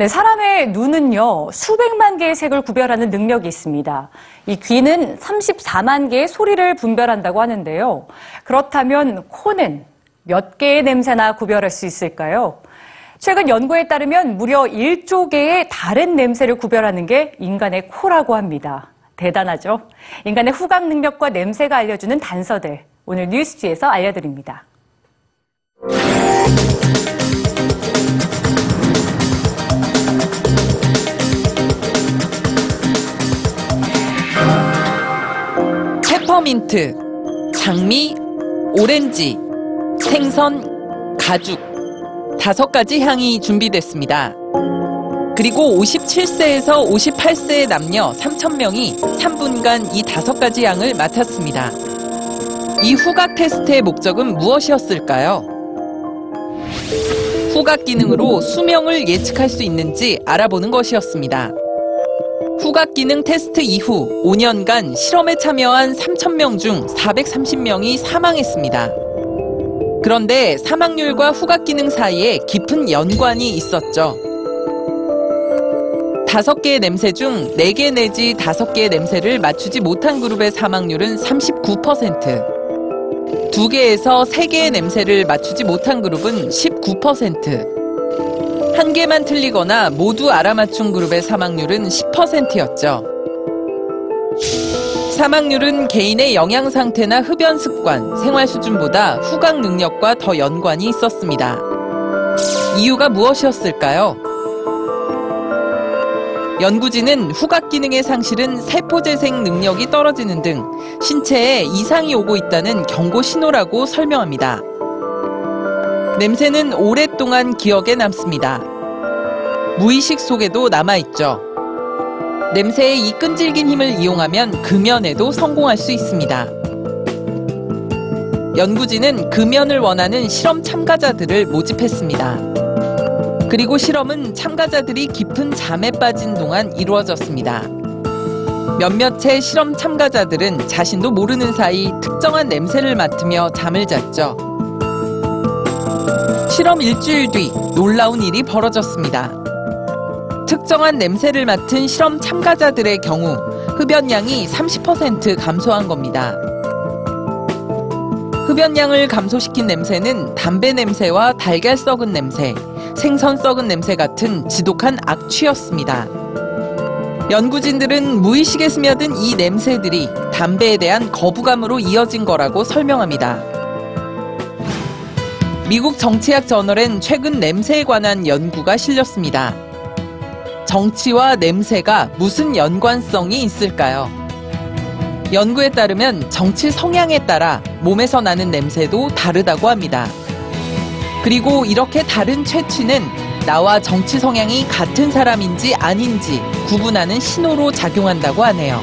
네, 사람의 눈은요, 수백만 개의 색을 구별하는 능력이 있습니다. 이 귀는 34만 개의 소리를 분별한다고 하는데요. 그렇다면 코는 몇 개의 냄새나 구별할 수 있을까요? 최근 연구에 따르면 무려 1조 개의 다른 냄새를 구별하는 게 인간의 코라고 합니다. 대단하죠? 인간의 후각 능력과 냄새가 알려주는 단서들. 오늘 뉴스지에서 알려드립니다. 페퍼민트, 장미, 오렌지, 생선, 가죽 다섯 가지 향이 준비됐습니다. 그리고 57세에서 58세의 남녀 3,000명이 3분간 이 다섯 가지 향을 맡았습니다. 이 후각 테스트의 목적은 무엇이었을까요? 후각 기능으로 수명을 예측할 수 있는지 알아보는 것이었습니다. 후각 기능 테스트 이후 5년간 실험에 참여한 3,000명 중 430명이 사망했습니다. 그런데 사망률과 후각 기능 사이에 깊은 연관이 있었죠. 다섯 개의 냄새 중네개 내지 다섯 개의 냄새를 맞추지 못한 그룹의 사망률은 39%, 두 개에서 세 개의 냄새를 맞추지 못한 그룹은 19%, 한 개만 틀리거나 모두 알아맞춘 그룹의 사망률은 10%였죠. 사망률은 개인의 영양 상태나 흡연 습관, 생활 수준보다 후각 능력과 더 연관이 있었습니다. 이유가 무엇이었을까요? 연구진은 후각 기능의 상실은 세포 재생 능력이 떨어지는 등 신체에 이상이 오고 있다는 경고 신호라고 설명합니다. 냄새는 오랫동안 기억에 남습니다. 무의식 속에도 남아있죠. 냄새의 이 끈질긴 힘을 이용하면 금연에도 성공할 수 있습니다. 연구진은 금연을 원하는 실험 참가자들을 모집했습니다. 그리고 실험은 참가자들이 깊은 잠에 빠진 동안 이루어졌습니다. 몇몇의 실험 참가자들은 자신도 모르는 사이 특정한 냄새를 맡으며 잠을 잤죠. 실험 일주일 뒤 놀라운 일이 벌어졌습니다. 특정한 냄새를 맡은 실험 참가자들의 경우 흡연량이 30% 감소한 겁니다. 흡연량을 감소시킨 냄새는 담배 냄새와 달걀 썩은 냄새, 생선 썩은 냄새 같은 지독한 악취였습니다. 연구진들은 무의식에 스며든 이 냄새들이 담배에 대한 거부감으로 이어진 거라고 설명합니다. 미국 정치학 저널엔 최근 냄새에 관한 연구가 실렸습니다. 정치와 냄새가 무슨 연관성이 있을까요? 연구에 따르면 정치 성향에 따라 몸에서 나는 냄새도 다르다고 합니다. 그리고 이렇게 다른 채취는 나와 정치 성향이 같은 사람인지 아닌지 구분하는 신호로 작용한다고 하네요.